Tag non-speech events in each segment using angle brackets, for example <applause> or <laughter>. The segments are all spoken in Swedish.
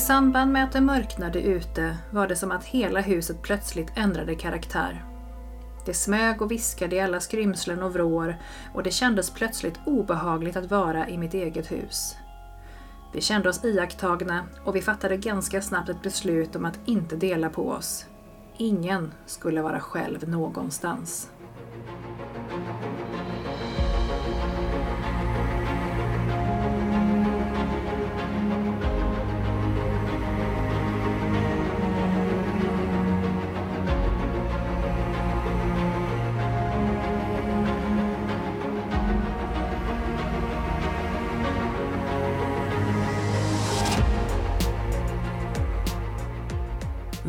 I samband med att det mörknade ute var det som att hela huset plötsligt ändrade karaktär. Det smög och viskade i alla skrymslen och vrår och det kändes plötsligt obehagligt att vara i mitt eget hus. Vi kände oss iakttagna och vi fattade ganska snabbt ett beslut om att inte dela på oss. Ingen skulle vara själv någonstans.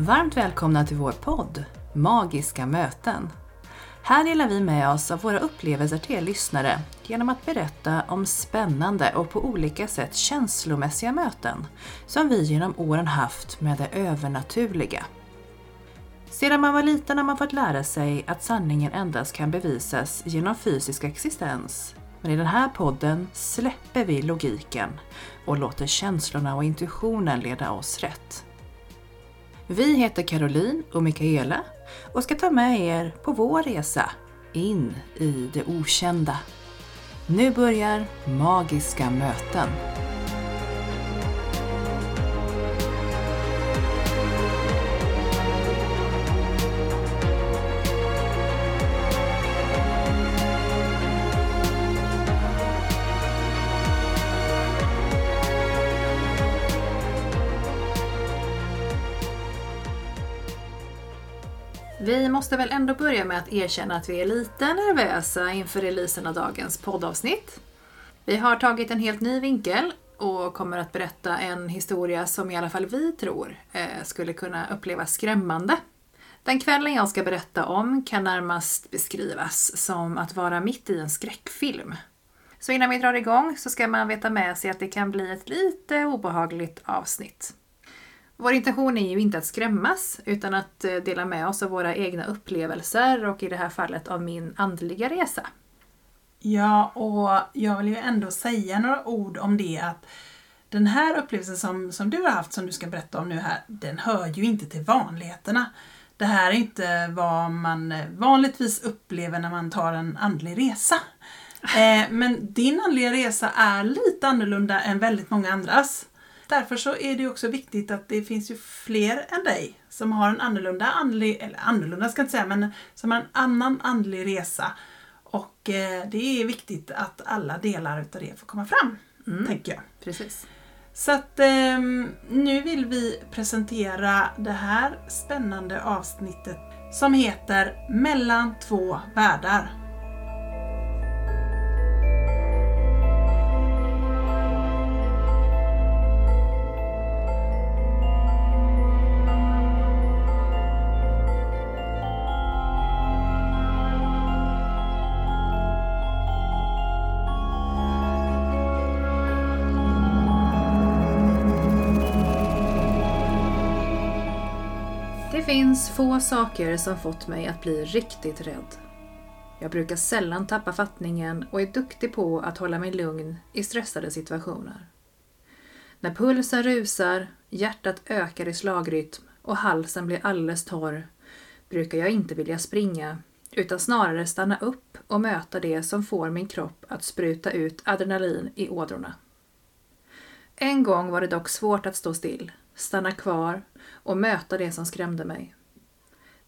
Varmt välkomna till vår podd Magiska möten. Här delar vi med oss av våra upplevelser till er lyssnare genom att berätta om spännande och på olika sätt känslomässiga möten som vi genom åren haft med det övernaturliga. Sedan man var liten har man fått lära sig att sanningen endast kan bevisas genom fysisk existens. Men i den här podden släpper vi logiken och låter känslorna och intuitionen leda oss rätt. Vi heter Caroline och Mikaela och ska ta med er på vår resa in i det okända. Nu börjar Magiska möten. Måste väl ändå börja med att erkänna att vi är lite nervösa inför releasen av dagens poddavsnitt. Vi har tagit en helt ny vinkel och kommer att berätta en historia som i alla fall vi tror eh, skulle kunna upplevas skrämmande. Den kvällen jag ska berätta om kan närmast beskrivas som att vara mitt i en skräckfilm. Så innan vi drar igång så ska man veta med sig att det kan bli ett lite obehagligt avsnitt. Vår intention är ju inte att skrämmas utan att eh, dela med oss av våra egna upplevelser och i det här fallet av min andliga resa. Ja, och jag vill ju ändå säga några ord om det att den här upplevelsen som, som du har haft, som du ska berätta om nu här, den hör ju inte till vanligheterna. Det här är inte vad man vanligtvis upplever när man tar en andlig resa. <laughs> Eh, men din andliga resa är lite annorlunda än väldigt många andras. Därför så är det också viktigt att det finns ju fler än dig som har en annorlunda andlig, eller annorlunda ska jag inte säga, men som har en annan andlig resa. Och eh, det är viktigt att alla delar utav det får komma fram, Mm. tänker jag. Precis. Så att eh, nu vill vi presentera det här spännande avsnittet som heter Mellan två världar. Det finns få saker som fått mig att bli riktigt rädd. Jag brukar sällan tappa fattningen och är duktig på att hålla mig lugn i stressade situationer. När pulsen rusar, hjärtat ökar i slagrytm och halsen blir alldeles torr brukar jag inte vilja springa utan snarare stanna upp och möta det som får min kropp att spruta ut adrenalin i ådrorna. En gång var det dock svårt att stå still, stanna kvar och möta det som skrämde mig.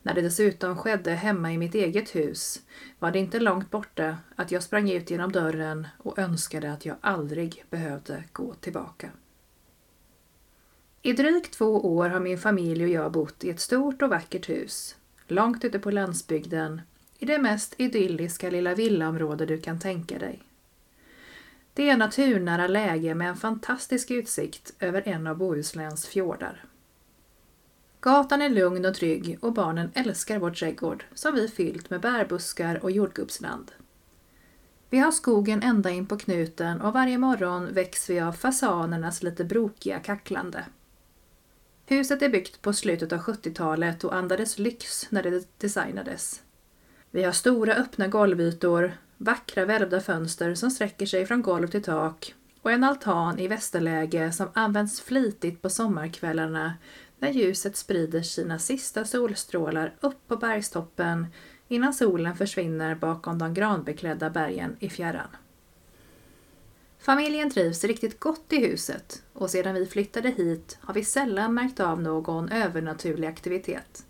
När det dessutom skedde hemma i mitt eget hus var det inte långt borta att jag sprang ut genom dörren och önskade att jag aldrig behövde gå tillbaka. I drygt två år har min familj och jag bott i ett stort och vackert hus, långt ute på landsbygden, i det mest idylliska lilla villaområde du kan tänka dig. Det är naturnära läge med en fantastisk utsikt över en av Bohusläns fjordar. Gatan är lugn och trygg och barnen älskar vår trädgård som vi fyllt med bärbuskar och jordgubbsland. Vi har skogen ända in på knuten och varje morgon väcks vi av fasanernas lite brokiga kacklande. Huset är byggt på slutet av 70-talet och andades lyx när det designades. Vi har stora öppna golvytor, vackra välvda fönster som sträcker sig från golv till tak och en altan i västerläge som används flitigt på sommarkvällarna när ljuset sprider sina sista solstrålar upp på bergstoppen innan solen försvinner bakom de granbeklädda bergen i fjärran. Familjen trivs riktigt gott i huset och sedan vi flyttade hit har vi sällan märkt av någon övernaturlig aktivitet.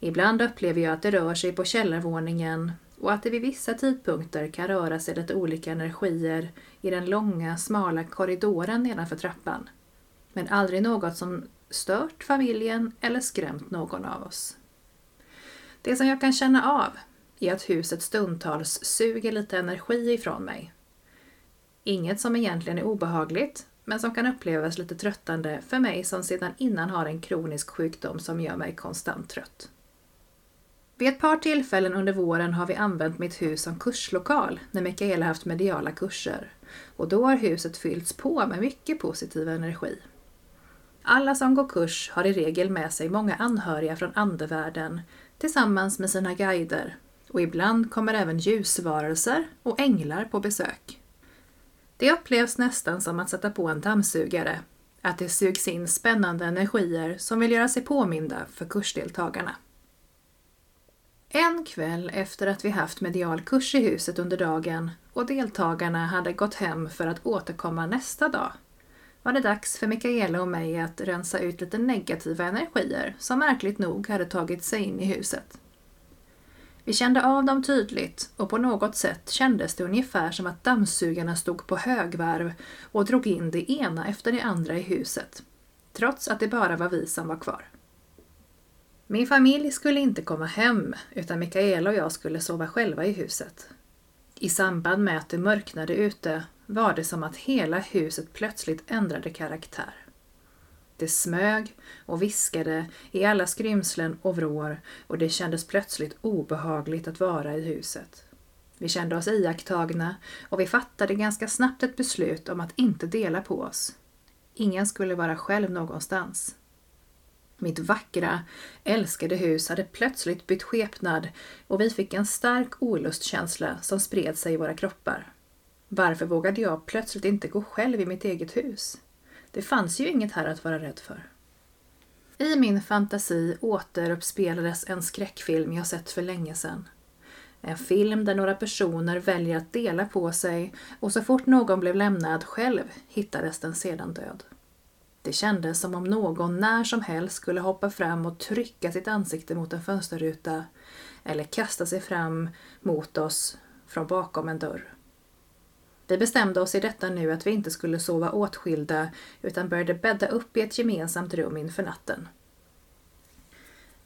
Ibland upplever jag att det rör sig på källarvåningen och att det vid vissa tidpunkter kan röra sig lite olika energier i den långa, smala korridoren nedanför trappan. Men aldrig något som stört familjen eller skrämt någon av oss. Det som jag kan känna av är att huset stundtals suger lite energi ifrån mig. Inget som egentligen är obehagligt, men som kan upplevas lite tröttande för mig som sedan innan har en kronisk sjukdom som gör mig konstant trött. Vid ett par tillfällen under våren har vi använt mitt hus som kurslokal när Mikaela haft mediala kurser och då har huset fyllts på med mycket positiv energi. Alla som går kurs har i regel med sig många anhöriga från andevärlden tillsammans med sina guider och ibland kommer även ljusvarelser och änglar på besök. Det upplevs nästan som att sätta på en dammsugare, att det sugs in spännande energier som vill göra sig påminda för kursdeltagarna. En kväll efter att vi haft medial kurs i huset under dagen och deltagarna hade gått hem för att återkomma nästa dag var det dags för Mikaela och mig att rensa ut lite negativa energier som märkligt nog hade tagit sig in i huset. Vi kände av dem tydligt och på något sätt kändes det ungefär som att dammsugarna stod på högvarv och drog in det ena efter det andra i huset, trots att det bara var vi som var kvar. Min familj skulle inte komma hem utan Mikaela och jag skulle sova själva i huset. I samband med att det mörknade ute var det som att hela huset plötsligt ändrade karaktär. Det smög och viskade i alla skrymslen och vrår och det kändes plötsligt obehagligt att vara i huset. Vi kände oss iakttagna och vi fattade ganska snabbt ett beslut om att inte dela på oss. Ingen skulle vara själv någonstans. Mitt vackra, älskade hus hade plötsligt bytt skepnad och vi fick en stark olustkänsla som spred sig i våra kroppar. Varför vågade jag plötsligt inte gå själv i mitt eget hus? Det fanns ju inget här att vara rädd för. I min fantasi återuppspelades en skräckfilm jag sett för länge sedan. En film där några personer väljer att dela på sig och så fort någon blev lämnad själv hittades den sedan död. Det kändes som om någon när som helst skulle hoppa fram och trycka sitt ansikte mot en fönsterruta eller kasta sig fram mot oss från bakom en dörr. Vi bestämde oss i detta nu att vi inte skulle sova åtskilda utan började bädda upp i ett gemensamt rum inför natten.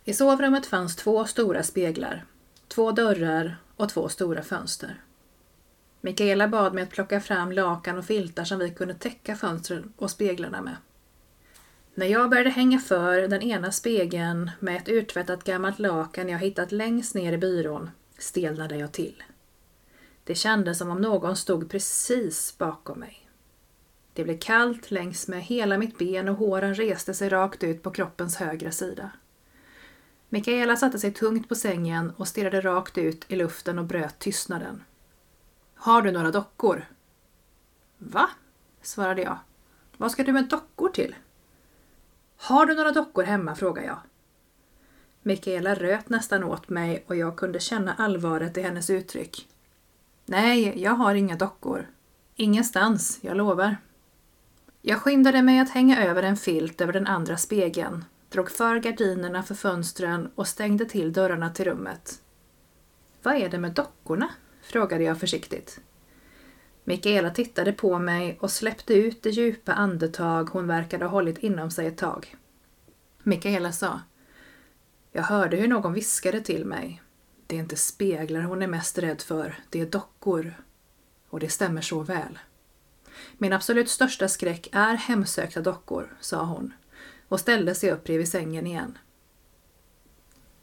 I sovrummet fanns två stora speglar, två dörrar och två stora fönster. Mikaela bad mig att plocka fram lakan och filtar som vi kunde täcka fönstren och speglarna med. När jag började hänga för den ena spegeln med ett urtvättat gammalt lakan jag hittat längst ner i byrån stelnade jag till. Det kändes som om någon stod precis bakom mig. Det blev kallt längs med hela mitt ben och håren reste sig rakt ut på kroppens högra sida. Mikaela satte sig tungt på sängen och stirrade rakt ut i luften och bröt tystnaden. Har du några dockor? Va? svarade jag. Vad ska du med dockor till? Har du några dockor hemma? frågade jag. Mikaela röt nästan åt mig och jag kunde känna allvaret i hennes uttryck. Nej, jag har inga dockor. Ingenstans, jag lovar. Jag skyndade mig att hänga över en filt över den andra spegeln, drog för gardinerna för fönstren och stängde till dörrarna till rummet. Vad är det med dockorna? frågade jag försiktigt. Mikaela tittade på mig och släppte ut det djupa andetag hon verkade ha hållit inom sig ett tag. Mikaela sa Jag hörde hur någon viskade till mig det är inte speglar hon är mest rädd för, det är dockor. Och det stämmer så väl. Min absolut största skräck är hemsökta dockor, sa hon och ställde sig upp bredvid sängen igen.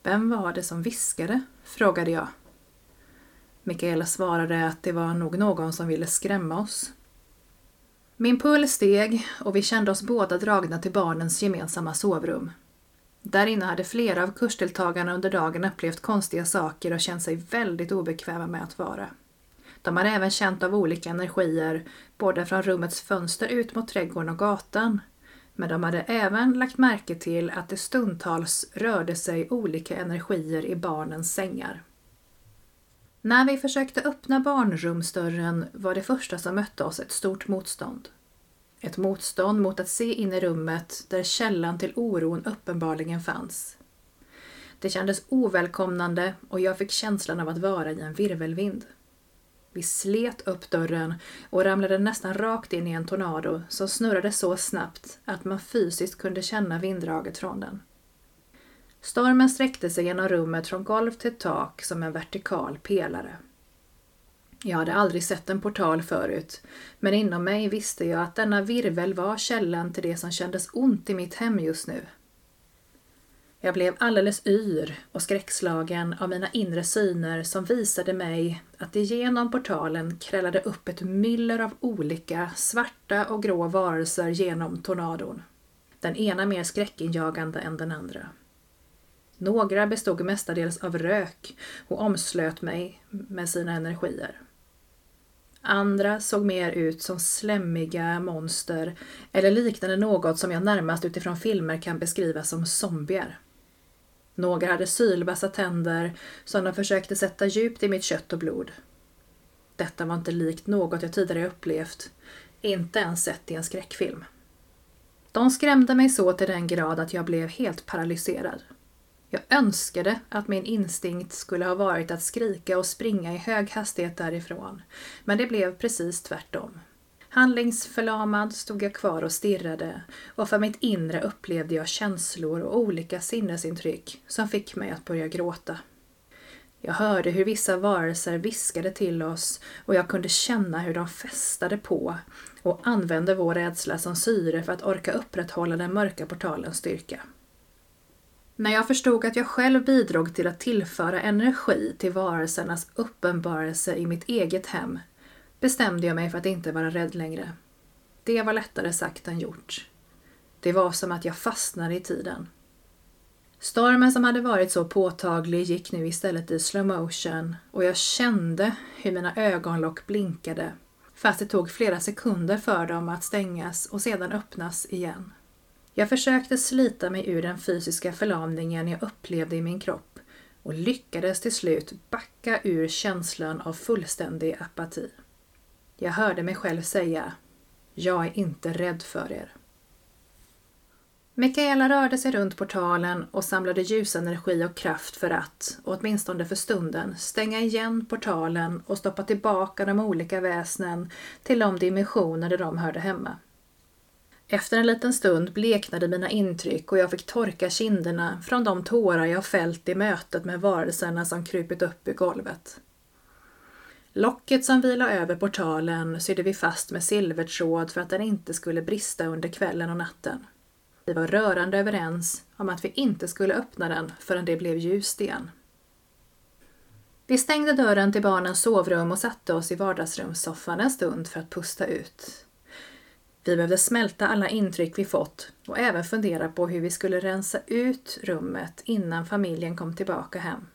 Vem var det som viskade? frågade jag. Mikaela svarade att det var nog någon som ville skrämma oss. Min puls steg och vi kände oss båda dragna till barnens gemensamma sovrum. Där inne hade flera av kursdeltagarna under dagen upplevt konstiga saker och känt sig väldigt obekväma med att vara. De hade även känt av olika energier, både från rummets fönster ut mot trädgården och gatan. Men de hade även lagt märke till att det stundtals rörde sig olika energier i barnens sängar. När vi försökte öppna barnrumsdörren var det första som mötte oss ett stort motstånd. Ett motstånd mot att se in i rummet där källan till oron uppenbarligen fanns. Det kändes ovälkomnande och jag fick känslan av att vara i en virvelvind. Vi slet upp dörren och ramlade nästan rakt in i en tornado som snurrade så snabbt att man fysiskt kunde känna vinddraget från den. Stormen sträckte sig genom rummet från golv till tak som en vertikal pelare. Jag hade aldrig sett en portal förut, men inom mig visste jag att denna virvel var källan till det som kändes ont i mitt hem just nu. Jag blev alldeles yr och skräckslagen av mina inre syner som visade mig att igenom portalen krällade upp ett myller av olika svarta och grå varelser genom tornadon. Den ena mer skräckinjagande än den andra. Några bestod mestadels av rök och omslöt mig med sina energier. Andra såg mer ut som slemmiga monster eller liknande något som jag närmast utifrån filmer kan beskriva som zombier. Några hade sylvassa tänder som de försökte sätta djupt i mitt kött och blod. Detta var inte likt något jag tidigare upplevt, inte ens sett i en skräckfilm. De skrämde mig så till den grad att jag blev helt paralyserad. Jag önskade att min instinkt skulle ha varit att skrika och springa i hög hastighet därifrån, men det blev precis tvärtom. Handlingsförlamad stod jag kvar och stirrade och för mitt inre upplevde jag känslor och olika sinnesintryck som fick mig att börja gråta. Jag hörde hur vissa varelser viskade till oss och jag kunde känna hur de festade på och använde vår rädsla som syre för att orka upprätthålla den mörka portalens styrka. När jag förstod att jag själv bidrog till att tillföra energi till varelsernas uppenbarelse i mitt eget hem bestämde jag mig för att inte vara rädd längre. Det var lättare sagt än gjort. Det var som att jag fastnade i tiden. Stormen som hade varit så påtaglig gick nu istället i slow motion och jag kände hur mina ögonlock blinkade fast det tog flera sekunder för dem att stängas och sedan öppnas igen. Jag försökte slita mig ur den fysiska förlamningen jag upplevde i min kropp och lyckades till slut backa ur känslan av fullständig apati. Jag hörde mig själv säga Jag är inte rädd för er. Mikaela rörde sig runt portalen och samlade ljusenergi och kraft för att, åtminstone för stunden, stänga igen portalen och stoppa tillbaka de olika väsnen till de dimensioner där de hörde hemma. Efter en liten stund bleknade mina intryck och jag fick torka kinderna från de tårar jag fällt i mötet med varelserna som krupit upp i golvet. Locket som vilade över portalen sydde vi fast med silvertråd för att den inte skulle brista under kvällen och natten. Vi var rörande överens om att vi inte skulle öppna den förrän det blev ljust igen. Vi stängde dörren till barnens sovrum och satte oss i vardagsrumssoffan en stund för att pusta ut. Vi behövde smälta alla intryck vi fått och även fundera på hur vi skulle rensa ut rummet innan familjen kom tillbaka hem.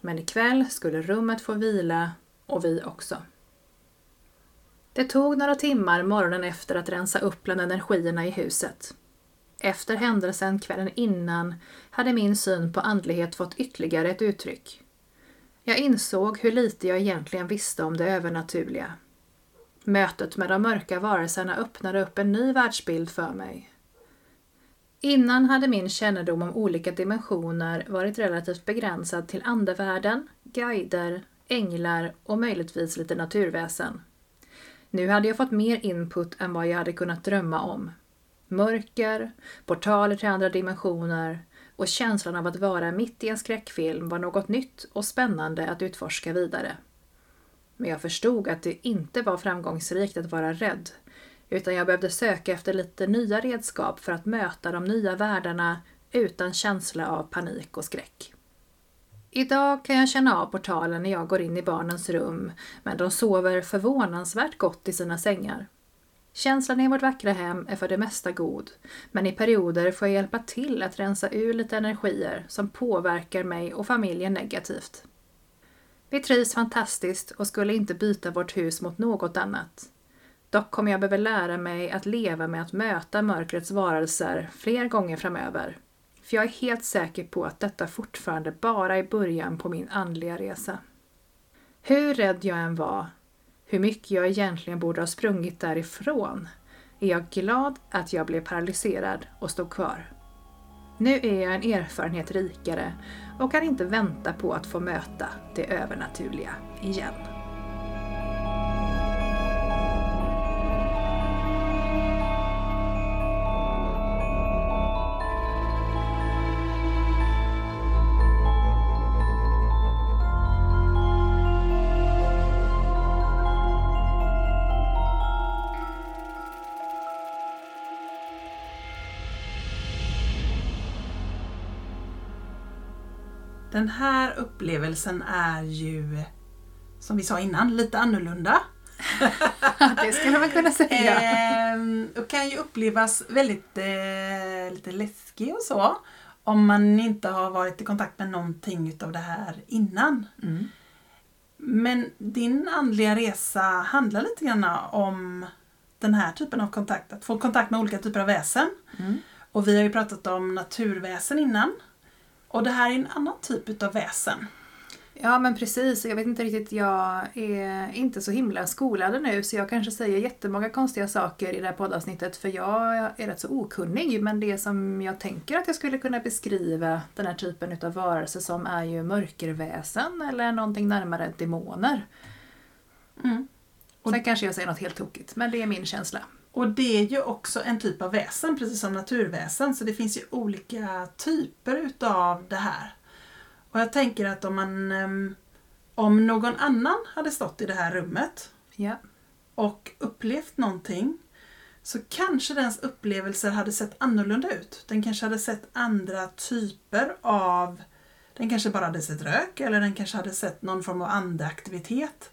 Men ikväll skulle rummet få vila och vi också. Det tog några timmar morgonen efter att rensa upp bland energierna i huset. Efter händelsen kvällen innan hade min syn på andlighet fått ytterligare ett uttryck. Jag insåg hur lite jag egentligen visste om det övernaturliga. Mötet med de mörka varelserna öppnade upp en ny världsbild för mig. Innan hade min kännedom om olika dimensioner varit relativt begränsad till andevärlden, guider, änglar och möjligtvis lite naturväsen. Nu hade jag fått mer input än vad jag hade kunnat drömma om. Mörker, portaler till andra dimensioner och känslan av att vara mitt i en skräckfilm var något nytt och spännande att utforska vidare. Men jag förstod att det inte var framgångsrikt att vara rädd, utan jag behövde söka efter lite nya redskap för att möta de nya världarna utan känsla av panik och skräck. Idag kan jag känna av portalen när jag går in i barnens rum, men de sover förvånansvärt gott i sina sängar. Känslan i vårt vackra hem är för det mesta god, men i perioder får jag hjälpa till att rensa ur lite energier som påverkar mig och familjen negativt. Vi trivs fantastiskt och skulle inte byta vårt hus mot något annat. Dock kommer jag behöva lära mig att leva med att möta mörkrets varelser fler gånger framöver. För jag är helt säker på att detta fortfarande bara är början på min andliga resa. Hur rädd jag än var, hur mycket jag egentligen borde ha sprungit därifrån, är jag glad att jag blev paralyserad och stod kvar. Nu är jag en erfarenhet rikare och kan inte vänta på att få möta det övernaturliga igen. Den här upplevelsen är ju, som vi sa innan, lite annorlunda. <laughs> det skulle man kunna säga. Ehm, och kan ju upplevas väldigt eh, lite läskig och så. Om man inte har varit i kontakt med någonting utav det här innan. Mm. Men din andliga resa handlar lite grann om den här typen av kontakt. Att få kontakt med olika typer av väsen. Mm. Och vi har ju pratat om naturväsen innan. Och det här är en annan typ utav väsen. Ja men precis, jag vet inte riktigt, jag är inte så himla skolad nu så jag kanske säger jättemånga konstiga saker i det här poddavsnittet för jag är rätt så okunnig men det som jag tänker att jag skulle kunna beskriva den här typen utav varelser som är ju mörkerväsen eller någonting närmare demoner. Mm. Och Sen kanske jag säger något helt tokigt men det är min känsla. Och det är ju också en typ av väsen, precis som naturväsen. Så det finns ju olika typer utav det här. Och jag tänker att om man ehm, om någon annan hade stått i det här rummet Ja. och upplevt någonting så kanske dens upplevelser hade sett annorlunda ut. Den kanske hade sett andra typer av... Den kanske bara hade sett rök eller den kanske hade sett någon form av andeaktivitet.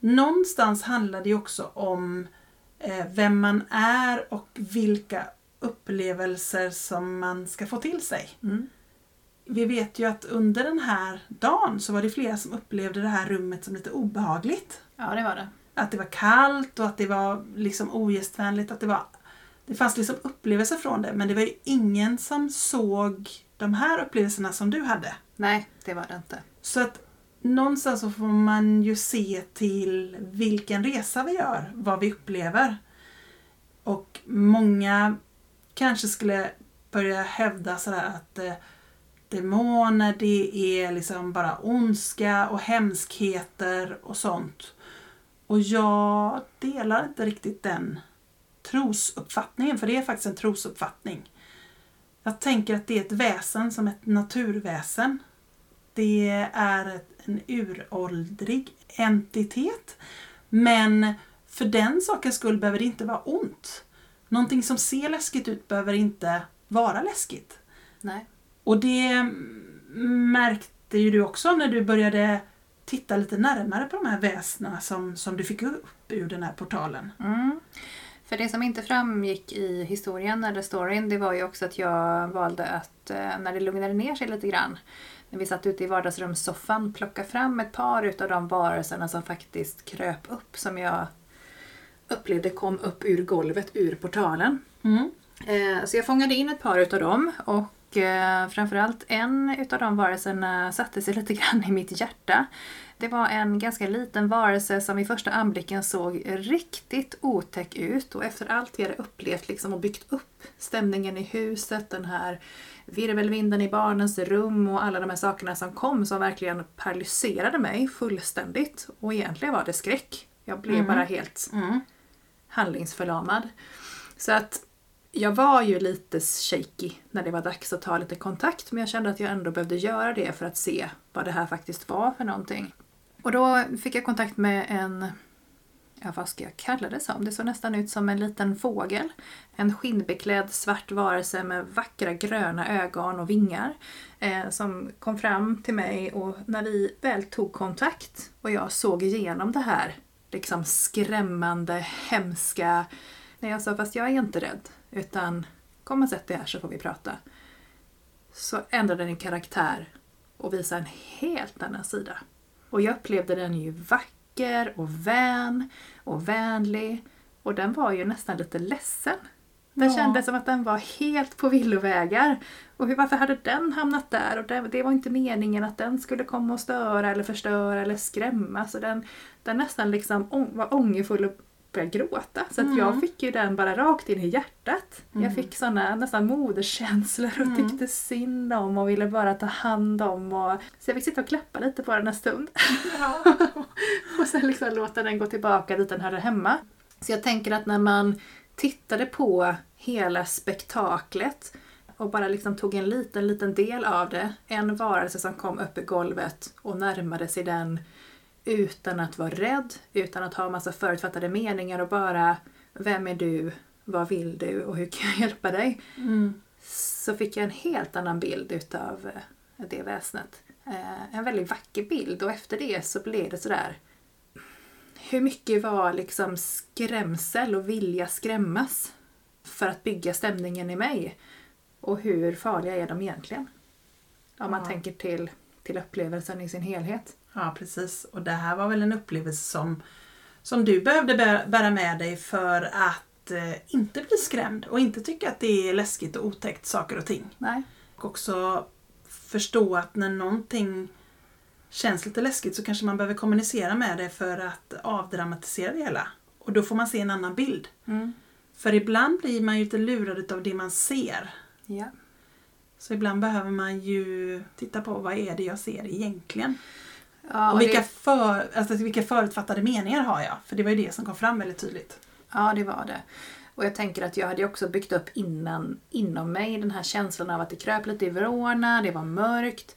Någonstans handlar det ju också om vem man är och vilka upplevelser som man ska få till sig. Mm. Vi vet ju att under den här dagen så var det flera som upplevde det här rummet som lite obehagligt. ja, det var det. Att det var kallt och att det var liksom ogästvänligt. Att det, var, det fanns liksom upplevelser från det men det var ju ingen som såg de här upplevelserna som du hade. Nej, det var det inte. Så att någonstans så får man ju se till vilken resa vi gör, vad vi upplever. Och många kanske skulle börja hävda sådär att eh, demoner det är liksom bara ondska och hemskheter och sånt. Och jag delar inte riktigt den trosuppfattningen, för det är faktiskt en trosuppfattning. Jag tänker att det är ett väsen som ett naturväsen. Det är ett, en uråldrig entitet. Men för den sakens skull behöver det inte vara ont. Någonting som ser läskigt ut behöver inte vara läskigt. Nej. Och det märkte ju du också när du började titta lite närmare på de här väsena som, som du fick upp ur den här portalen. Mm. För det som inte framgick i historien eller storyn det var ju också att jag valde att eh, när det lugnade ner sig lite grann när vi satt ute i vardagsrumssoffan plocka fram ett par utav de varelserna som faktiskt kröp upp som jag upplevde kom upp ur golvet ur portalen. Mm. Eh, Så jag fångade in ett par utav dem och eh, framförallt en utav de varelserna satte sig <laughs> lite grann i mitt hjärta. Det var en ganska liten varelse som i första anblicken såg riktigt otäck ut och efter allt vi hade upplevt liksom och byggt upp stämningen i huset, den här virvelvinden i barnens rum och alla de här sakerna som kom som verkligen paralyserade mig fullständigt. Och egentligen var det skräck. Jag blev Mm. bara helt Mm. handlingsförlamad. Så att jag var ju lite shaky när det var dags att ta lite kontakt men jag kände att jag ändå behövde göra det för att se vad det här faktiskt var för någonting. Och då fick jag kontakt med en, ja vad ska jag kalla det som? Det såg nästan ut som en liten fågel. En skinnbeklädd svart varelse med vackra gröna ögon och vingar. Eh, som kom fram till mig och när vi väl tog kontakt och jag såg igenom det här liksom skrämmande, hemska när jag sa fast jag är inte rädd utan kom och sätt dig här så får vi prata. Så ändrade den karaktär och visade en helt annan sida. Och jag upplevde den ju vacker och vän och vänlig. Och den var ju nästan lite ledsen. Den Ja. kändes som att den var helt på villovägar. Och hur, varför hade den hamnat där? Och det, det var inte meningen att den skulle komma och störa eller förstöra eller skrämma. Så den, den nästan liksom ång, var ångerfull och började gråta. Så att jag fick ju den bara rakt in i hjärtat. Jag fick såna nästan moderskänslor och tyckte synd om och ville bara ta hand om. Och, så jag fick sitta och klappa lite på den en stund. <laughs> och sen liksom låta den gå tillbaka dit den hörde hemma. Så jag tänker att när man tittade på hela spektaklet och bara liksom tog en liten, liten del av det. En varelse som kom upp i golvet och närmade sig den utan att vara rädd, utan att ha massa förutfattade meningar och bara Vem är du? Vad vill du? Och hur kan jag hjälpa dig? Mm. Så fick jag en helt annan bild utav eh, det väsnet. Eh, En väldigt vacker bild och efter det så blev det sådär hur mycket var liksom skrämsel och vilja skrämmas för att bygga stämningen i mig? Och hur farliga är de egentligen? Om man Ja. tänker till, till upplevelsen i sin helhet. Ja, precis. Och det här var väl en upplevelse som, som du behövde bä- bära med dig för att eh, inte bli skrämd och inte tycka att det är läskigt och otäckt saker och ting. Nej. Och också förstå att när någonting känns lite läskigt så kanske man behöver kommunicera med det för att avdramatisera det hela. Och då får man se en annan bild. Mm. För ibland blir man ju lite lurad av det man ser. Ja. Så ibland behöver man ju titta på vad är det jag ser egentligen. Ja, och vilka, det, för, alltså vilka förutfattade meningar har jag? För det var ju det som kom fram väldigt tydligt. ja, det var det. Och jag tänker att jag hade också byggt upp innan, inom mig den här känslan av att det kröp lite i vrårna, det var mörkt.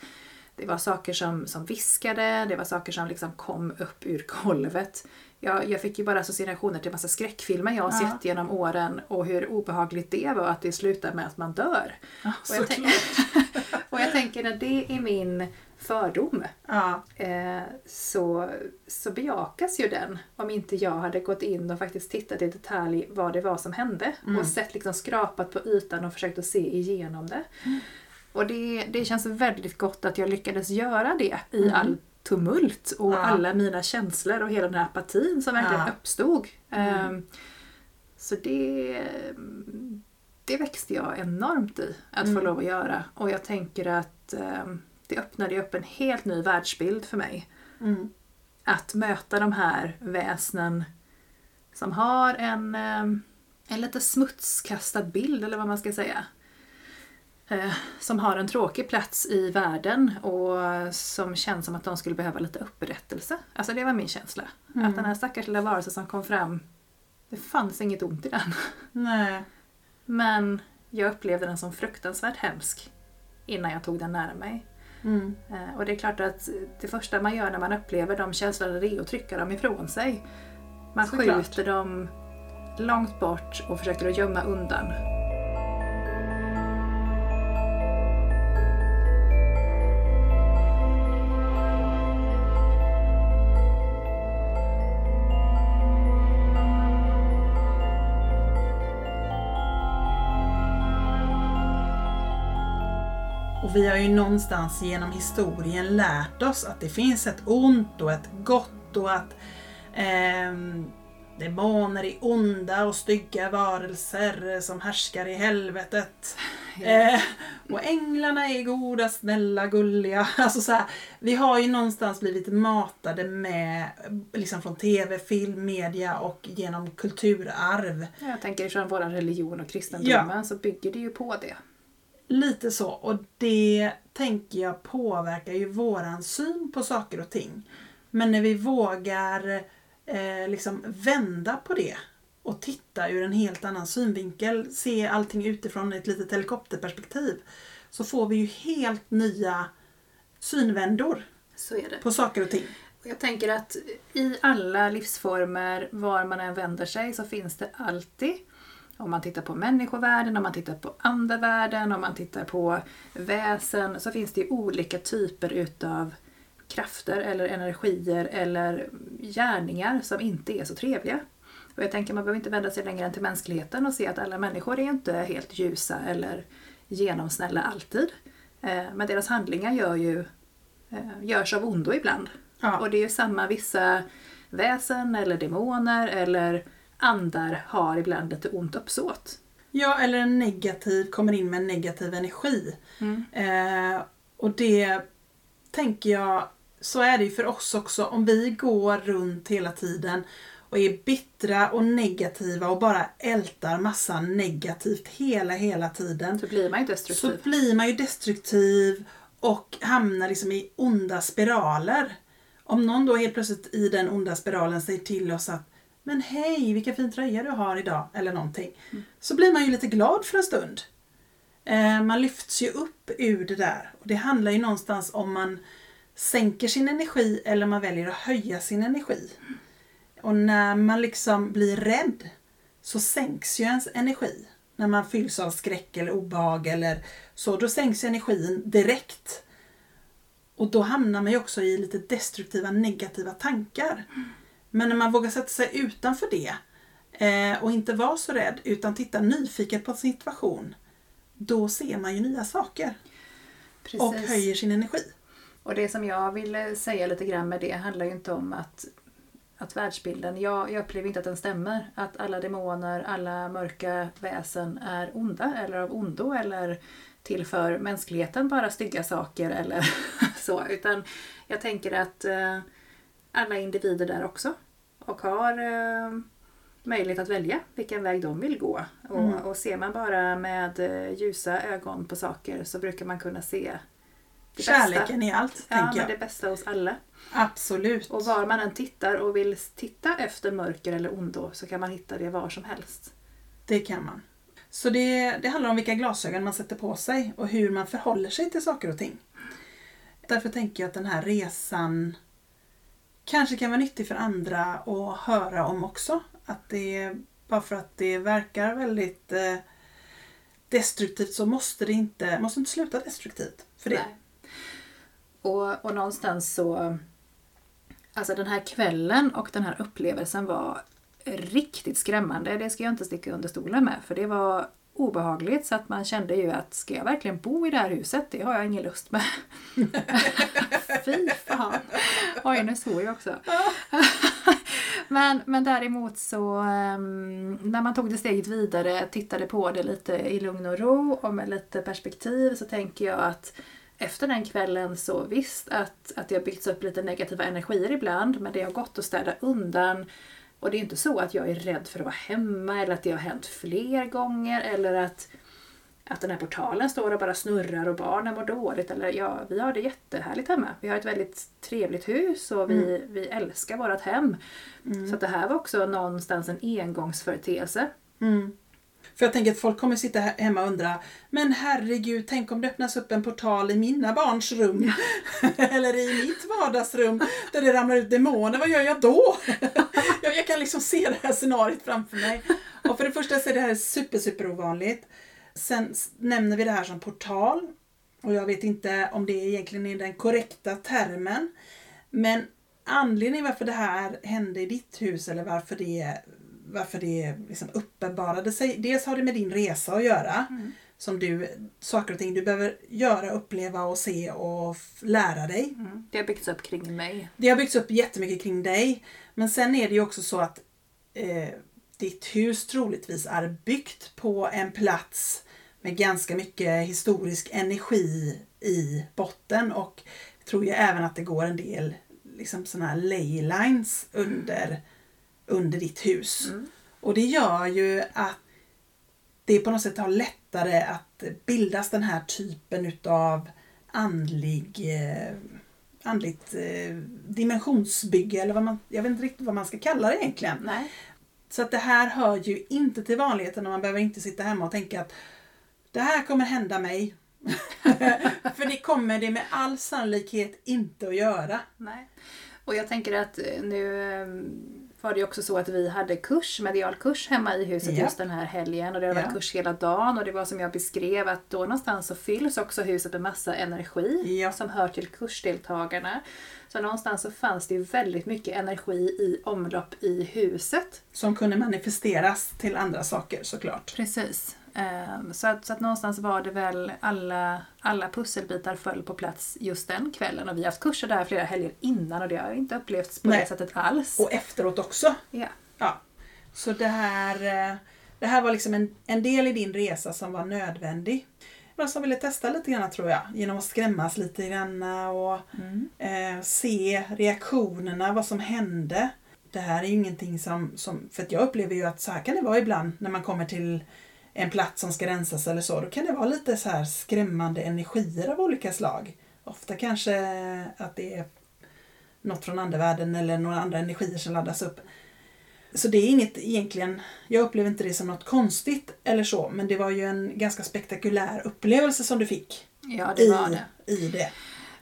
Det var saker som, som viskade, det var saker som liksom kom upp ur golvet. Jag, jag fick ju bara associationer till massa skräckfilmer jag har Ja. sett genom åren och hur obehagligt det var att det slutar med att man dör. Ja, Och jag, tänk- <laughs> och jag tänker att det är min fördom. Ja, eh, så, så bejakas ju den om inte jag hade gått in och faktiskt tittat i detalj vad det var som hände Mm. och sett liksom skrapat på ytan och försökt att se igenom det. Och det, det känns väldigt gott att jag lyckades göra det i Mm. all tumult och Ja. alla mina känslor och hela den här apatin som verkligen Ja. uppstod. Mm. Ehm, Så det, det växte jag enormt i att få Mm. lov att göra. Och jag tänker att ehm, det öppnade upp en helt ny världsbild för mig. mm. Att möta de här väsnen som har en, ehm, en lite smutskastad bild eller vad man ska säga. Eh, Som har en tråkig plats i världen och som känns som att de skulle behöva lite upprättelse. Alltså det var min känsla. Mm. Att den här stackars lilla varelsen som kom fram, det fanns inget ont i den. Nej. Men jag upplevde den som fruktansvärt hemsk innan jag tog den nära mig. Mm. Eh, Och det är klart att det första man gör när man upplever de känslorna det är att trycka dem ifrån sig. Man Såklart. skjuter dem långt bort och försöker att gömma undan. Och vi har ju någonstans genom historien lärt oss att det finns ett ont och ett gott och att ehm, demoner är onda och stygga varelser som härskar i helvetet. Eh, och änglarna är goda, snälla, gulliga. <laughs> Alltså så här, vi har ju någonstans blivit matade med, eh, liksom från tv, film, media och genom kulturarv. Jag tänker från vår religion och kristendomen så bygger det ju på det. Lite så. Och det tänker jag påverkar ju våran syn på saker och ting. Men när vi vågar eh, liksom vända på det och titta ur en helt annan synvinkel, se allting utifrån ett litet helikopterperspektiv, så får vi ju helt nya synvändor på saker och ting. Jag tänker att i alla livsformer, var man än vänder sig, så finns det alltid om man tittar på människovärlden, om man tittar på andevärlden, om man tittar på väsen, så finns det olika typer utav krafter eller energier eller gärningar som inte är så trevliga. Och jag tänker man behöver inte vända sig längre än till mänskligheten och se att alla människor är inte helt ljusa eller genomsnälla alltid. Eh, Men deras handlingar gör ju, eh, görs av ondo ibland. Ja. Och det är ju samma vissa väsen eller demoner eller andar har ibland lite ont uppsåt. Ja, eller en negativ, kommer in med en negativ energi. Eh, och det tänker jag, så är det ju för oss också. Om vi går runt hela tiden och är bittra och negativa och bara ältar massa negativt hela, hela tiden. Så blir man ju Så destruktiv. blir man ju destruktiv och hamnar liksom i onda spiraler. Om någon då helt plötsligt i den onda spiralen säger till oss att Men hej, vilken fin tröja du har idag, eller någonting. Så blir man ju lite glad för en stund. Eh, man lyfts ju upp ur det där. Och det handlar ju någonstans om man sänker sin energi eller man väljer att höja sin energi. Och när man liksom blir rädd så sänks ju ens energi. När man fylls av skräck eller obehag eller så, då sänks energin direkt. Och då hamnar man ju också i lite destruktiva, negativa tankar. Men när man vågar sätta sig utanför det eh, och inte vara så rädd utan titta nyfiket på sin situation, då ser man ju nya saker Precis. och höjer sin energi. Och det som jag ville säga lite grann med det handlar ju inte om att, att världsbilden, jag, jag upplever inte att den stämmer. Att alla demoner, alla mörka väsen är onda eller av ondo eller tillför mänskligheten bara stygga saker eller <laughs> så. Utan jag tänker att eh, alla individer där också och har eh, möjlighet att välja vilken väg de vill gå. Och, Mm. och ser man bara med eh, ljusa ögon på saker så brukar man kunna se det Kärleken i allt, Ja, tänker jag. det bästa hos alla. Absolut. Och var man än tittar och vill titta efter mörker eller ondo så kan man hitta det var som helst. Det kan man. Så det, det handlar om vilka glasögon man sätter på sig och hur man förhåller sig till saker och ting. Därför tänker jag att den här resan kanske kan vara nyttig för andra att höra om också. Att det, bara för att det verkar väldigt eh, destruktivt så måste det inte, måste inte sluta destruktivt. För det. Nej. Och, och någonstans så... Alltså den här kvällen och den här upplevelsen var riktigt skrämmande. Det ska jag inte sticka under stolen med. För det var obehagligt så att man kände ju att ska jag verkligen bo i det här huset? Det har jag ingen lust med. <laughs> Fy fan! Oj, nu såg jag också. <laughs> men, men däremot så ehm, när man tog det steget vidare, tittade på det lite i lugn och ro och med lite perspektiv så tänker jag att efter den kvällen så visst att, att det har byggts upp lite negativa energier ibland men det har gått att städa undan. Och det är inte så att jag är rädd för att vara hemma eller att det har hänt fler gånger eller att, att den här portalen står och bara snurrar och barnen mår dåligt. Eller ja, vi har det jättehärligt hemma. Vi har ett väldigt trevligt hus och vi, vi älskar vårt hem. Så att det här var också någonstans en engångsföreteelse. Mm. För jag tänker att folk kommer sitta he- hemma och undra Men herregud, tänk om det öppnas upp en portal i mina barns rum. <laughs> Eller i mitt vardagsrum där det ramlar ut demoner. Vad gör jag då? <laughs> jag, jag kan liksom se det här scenariot framför mig. Och för det första så är det här super, super ovanligt. Sen nämner vi det här som portal. Och jag vet inte om det egentligen är den korrekta termen. Men anledningen varför det här hände i ditt hus eller varför det, varför det liksom uppenbarade sig. Dels har det med din resa att göra. Som du, saker och ting du behöver göra, uppleva och se och lära dig. Det har byggts upp kring mig. Det har byggts upp jättemycket kring dig. Men sen är det ju också så att eh, ditt hus troligtvis är byggt på en plats med ganska mycket historisk energi i botten och tror ju även att det går en del liksom såna här ley lines under, under ditt hus. Och det gör ju att det på något sätt har lättare att bildas den här typen utav andlig eh, andligt eh, dimensionsbygge eller vad man, jag vet inte riktigt vad man ska kalla det egentligen. Nej. Så att det här hör ju inte till vanligheten och man behöver inte sitta hemma och tänka att det här kommer hända mig. <laughs> För det kommer det med all sannolikhet inte att göra. Nej. Och jag tänker att eh, nu eh, var det också så att vi hade kurs, medial kurs hemma i huset Ja. just den här helgen och det varit Ja. kurs hela dagen och det var som jag beskrev att då någonstans så fylls också huset med massa energi Ja. som hör till kursdeltagarna. Så någonstans så fanns det ju väldigt mycket energi i omlopp i huset. Som kunde manifesteras till andra saker såklart. Precis. Ehm, Så att, så att någonstans var det väl alla, alla pusselbitar föll på plats just den kvällen. Och vi har haft kurser där flera helger innan och det har inte upplevts på Nej. det sättet alls. Och efteråt också. Ja. Ja. Så det här, eh, det här var liksom en, en del i din resa som var nödvändig. Några som ville testa lite grann tror jag. Genom att skrämmas lite grann och Mm. eh, se reaktionerna, vad som hände. Det här är ju ingenting som, som... För att jag upplever ju att så här kan det vara ibland när man kommer till en plats som ska rensas eller så. Då kan det vara lite så här skrämmande energier av olika slag. Ofta kanske att det är något från andevärlden eller några andra energier som laddas upp. Så det är inget egentligen, jag upplever inte det som något konstigt eller så, men det var ju en ganska spektakulär upplevelse som du fick Ja, det i, var det. i det.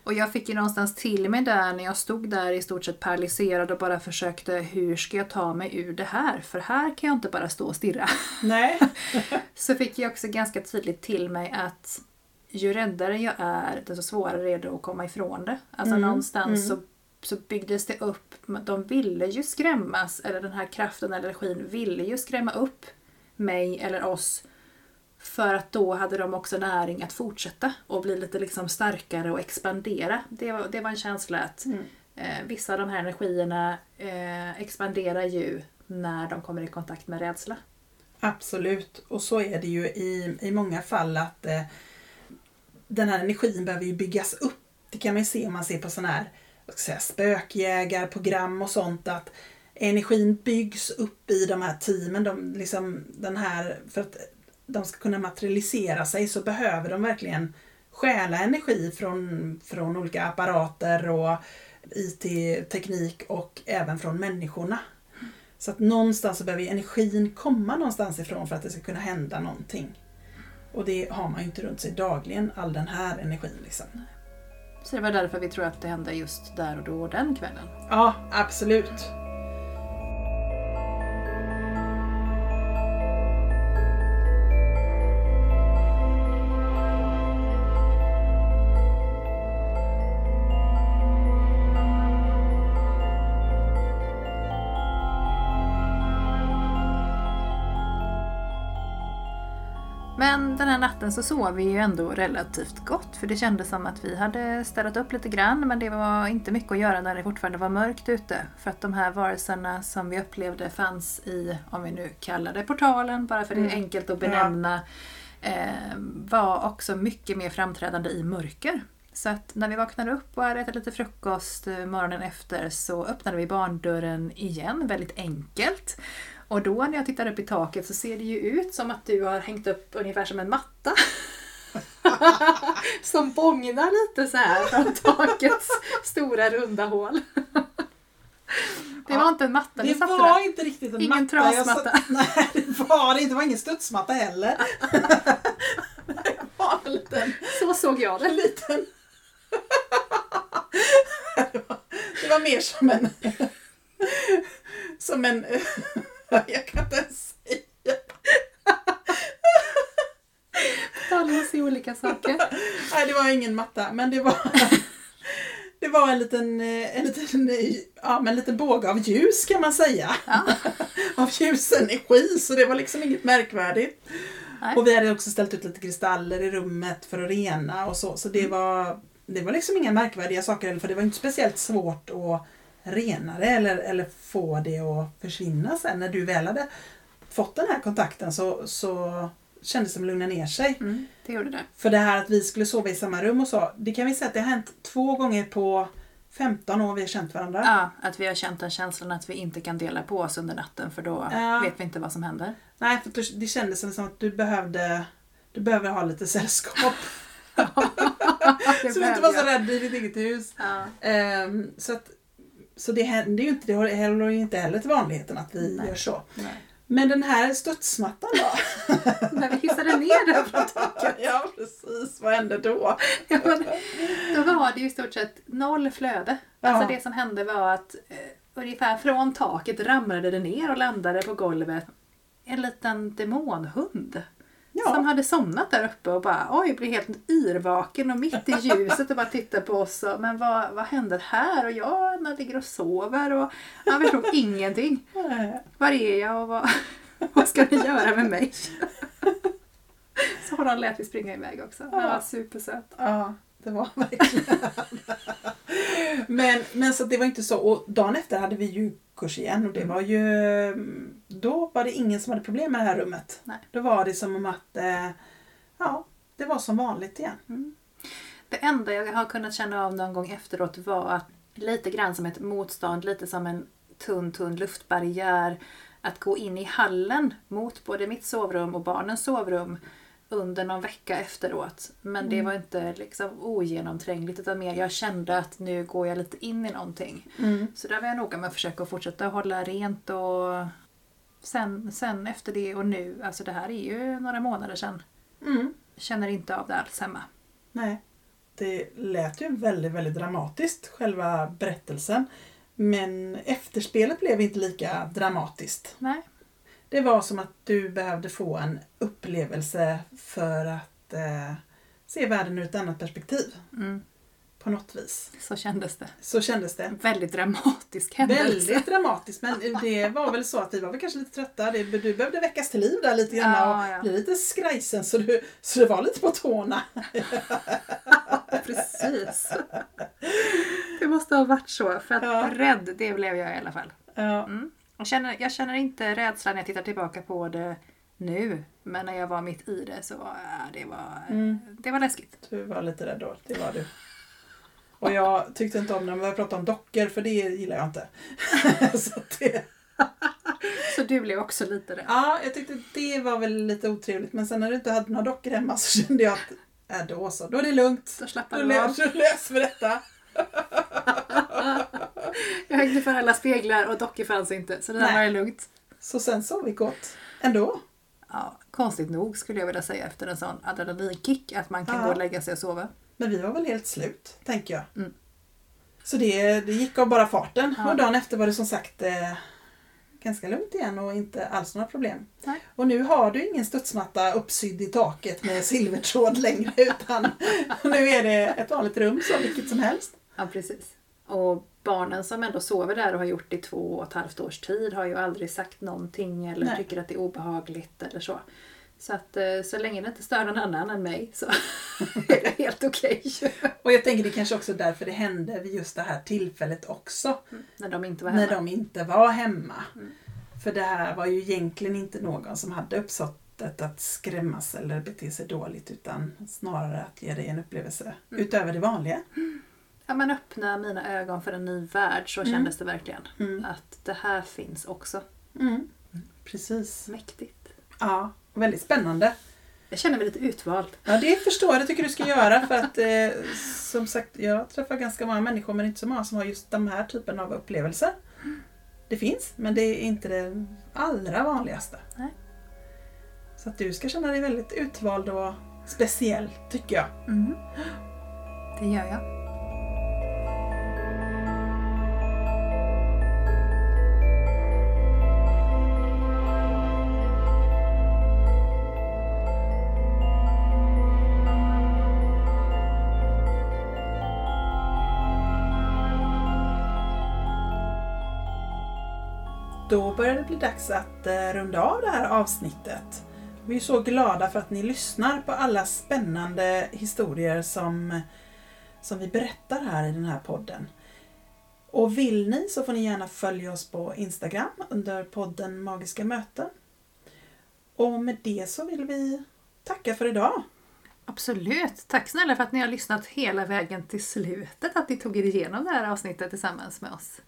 Och jag fick ju någonstans till mig där när jag stod där i stort sett paralyserad och bara försökte hur ska jag ta mig ur det här? För här kan jag inte bara stå och stirra. Nej. <laughs> Så fick jag också ganska tydligt till mig att ju räddare jag är desto svårare är det att komma ifrån det. Alltså Mm, någonstans mm. Så, så byggdes det upp, de ville ju skrämmas, eller den här kraften eller energin ville ju skrämma upp mig eller oss för att då hade de också näring att fortsätta och bli lite liksom starkare och expandera. Det var, det var en känsla att Mm. eh, vissa av de här energierna eh, expanderar ju när de kommer i kontakt med rädsla. Absolut, och så är det ju i, i många fall att eh, den här energin behöver ju byggas upp. Det kan man ju se om man ser på sådana här säga, spökjägarprogram och sånt att energin byggs upp i de här teamen. De, liksom, den här, för att de ska kunna materialisera sig så behöver de verkligen stjäla energi från, från olika apparater och IT-teknik och även från människorna. Så att någonstans så behöver energin komma någonstans ifrån för att det ska kunna hända någonting. Och det har man ju inte runt sig dagligen, all den här energin. Liksom. Så det var därför vi tror att det hände just där och då den kvällen. Ja, absolut. Men den här natten så sov vi ju ändå relativt gott för det kändes som att vi hade städat upp lite grann men det var inte mycket att göra när det fortfarande var mörkt ute. För att de här varelserna som vi upplevde fanns i, om vi nu kallar det portalen, bara för det är Mm. enkelt att benämna, eh, var också mycket mer framträdande i mörker. Så att när vi vaknade upp och hade ätit lite frukost eh, morgonen efter så öppnade vi barndörren igen, väldigt enkelt. Och då när jag tittar upp i taket så ser det ju ut som att du har hängt upp ungefär som en matta. <laughs> som bångnar lite så här från takets stora runda hål. Det var inte en matta Det satte var där. inte riktigt en Ingen matta. Jag trasmatta. satt- <laughs> Nej, det var det inte. Det var ingen studsmatta heller. det <laughs> var en liten Så såg jag det. en liten... det, var, det var mer som en... som en... <laughs> jag kan inte ens säga. Oss i olika saker. <laughs> Nej, det var ingen matta, men det var... <laughs> Det var en liten, eh, en liten, ja, men en liten båge av ljus kan man säga. Ja. Av ljusenergi, så det var liksom inget märkvärdigt. Nej. Och vi hade också ställt ut lite kristaller i rummet för att rena och så. Så det var, det var liksom inga märkvärdiga saker, för det var inte speciellt svårt att rena det eller, eller få det att försvinna sen. När du väl hade fått den här kontakten så, så kändes det som att lugna ner sig. Mm, det gjorde det. För det här att vi skulle sova i samma rum och så, det kan vi säga att det har hänt två gånger på 15 år vi har känt varandra. Ja, att vi har känt den känslan att vi inte kan dela på oss under natten för då Ja. vet vi inte vad som händer. Nej, för det- kändes som att du behövde du behöver ha lite sällskap. <laughs> <laughs> Så du inte var så rädd i ditt eget hus. Ja. Ehm, så att, så det händer ju inte, det håller ju inte heller till vanligheten att vi Nej. gör så. Nej. Men den här studsmattan då? <laughs> När vi hissade ner den från taket. ja, precis. Vad hände då? Ja, men Då var det ju i stort sett noll flöde. Ja. Alltså det som hände var att eh, ungefär från taket ramlade det ner och landade på golvet en liten demonhund. Som Ja, hade somnat där uppe och bara oj, blev helt yrvaken och mitt i <laughs> ljuset och bara tittade på oss. Och, men vad, vad händer här? Och jag Anna ligger och sover och han förstod <laughs> ingenting. Var är jag och vad, <laughs> vad ska ni göra med mig? Så har han lät vi springa iväg också. Han Ja. var supersöt. Ja, det var verkligen. men, men så det var inte så. Och dagen efter hade vi ju kurs igen och det var ju... Då var det ingen som hade problem med det här rummet. Nej. Då var det som om att... Eh, ja, det var som vanligt igen. Det enda jag har kunnat känna av någon gång efteråt var att lite grann som ett motstånd, lite som en tunn, tunn luftbarriär. Att gå in i hallen mot både mitt sovrum och barnens sovrum under någon vecka efteråt. Men det var inte liksom ogenomträngligt utan mer jag kände att nu går jag lite in i någonting. Så där var jag noga med att försöka fortsätta hålla rent och sen, sen efter det och nu, alltså det här är ju några månader sedan. Mm. Känner inte av det alls hemma. Nej. Det lät ju väldigt, väldigt dramatiskt, själva berättelsen. Men efterspelet blev inte lika dramatiskt. Nej. Det var som att du behövde få en upplevelse för att eh, se världen ur ett annat perspektiv. Mm. På något vis. Så kändes det. Så kändes det. Väldigt dramatisk händelse. Väldigt dramatiskt men det var väl så att vi var väl kanske lite trötta. Du behövde väckas till liv där lite grann Ja, och ja. bli lite skrajsen så du, så du var lite på tårna. <laughs> Precis. Det måste ha varit så. För att Ja. rädd, det blev jag i alla fall. Ja. Mm. Jag, känner, jag känner inte rädsla när jag tittar tillbaka på det nu. Men när jag var mitt i det så var det var, Mm. det var läskigt. Du var lite rädd då, det var du. Och jag tyckte inte om när vi pratade om dockor för det gillar jag inte. <laughs> så det, Så du blev också lite rädd. ja, jag tyckte det var väl lite otrevligt men sen när du inte hade några dockor hemma så kände jag att äh, då så, då är det lugnt. Då, slappade lö- du av. då löser vi detta. <laughs> <laughs> Jag hängde för alla speglar och dockor fanns inte. Så det där Nej. var det lugnt. Så sen sov vi gott ändå. Ja, konstigt nog skulle jag vilja säga efter en sån adrenalinkick att man kan Ja. gå och lägga sig och sova. Men vi var väl helt slut, tänker jag. Mm. Så det, det gick av bara farten. Ja. Och dagen efter var det som sagt eh, ganska lugnt igen och inte alls några problem. Nej. Och nu har du ingen studsmatta uppsydd i taket med silvertråd längre <laughs> utan nu är det ett vanligt rum som vilket som helst. Ja, precis. Och barnen som ändå sover där och har gjort det i två och ett halvt års tid har ju aldrig sagt någonting eller Nej. tycker att det är obehagligt eller så. Så att eh, så länge det inte stör någon annan än mig så <laughs> är det helt okej. Och jag tänker det kanske också är därför det hände vid just det här tillfället också. När de inte var När hemma. de inte var hemma. Mm. För det här var ju egentligen inte någon som hade uppsåttet att skrämmas eller bete sig dåligt utan snarare att ge dig en upplevelse Mm. utöver det vanliga. Ja, men öppna mina ögon för en ny värld, så Mm. kändes det verkligen. Mm. Att det här finns också. Mm. Precis. Mäktigt. Ja, väldigt spännande. Jag känner mig lite utvald. Ja, det förstår jag. Det tycker du ska göra för att eh, som sagt, jag träffar ganska många människor men inte så många som har just de här typen av upplevelser. Det finns, men det är inte det allra vanligaste. Nej. Så att du ska känna dig väldigt utvald och speciell, tycker jag. Mm. Det gör jag. Då börjar det bli dags att eh, runda av det här avsnittet. Vi är så glada för att ni lyssnar på alla spännande historier som, som vi berättar här i den här podden. Och vill ni så får ni gärna följa oss på Instagram under podden Magiska möten. Och med det så vill vi tacka för idag. Absolut. Tack snälla för att ni har lyssnat hela vägen till slutet. Att ni tog er igenom det här avsnittet tillsammans med oss.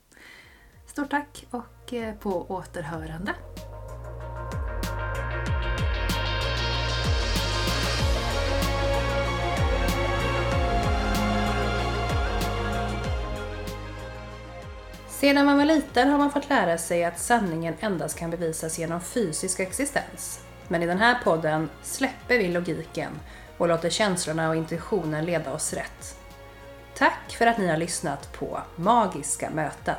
Stort tack och eh, på återhörande. Sedan man var liten har man fått lära sig att sanningen endast kan bevisas genom fysisk existens. Men i den här podden släpper vi logiken och låter känslorna och intuitionen leda oss rätt. Tack för att ni har lyssnat på Magiska möten.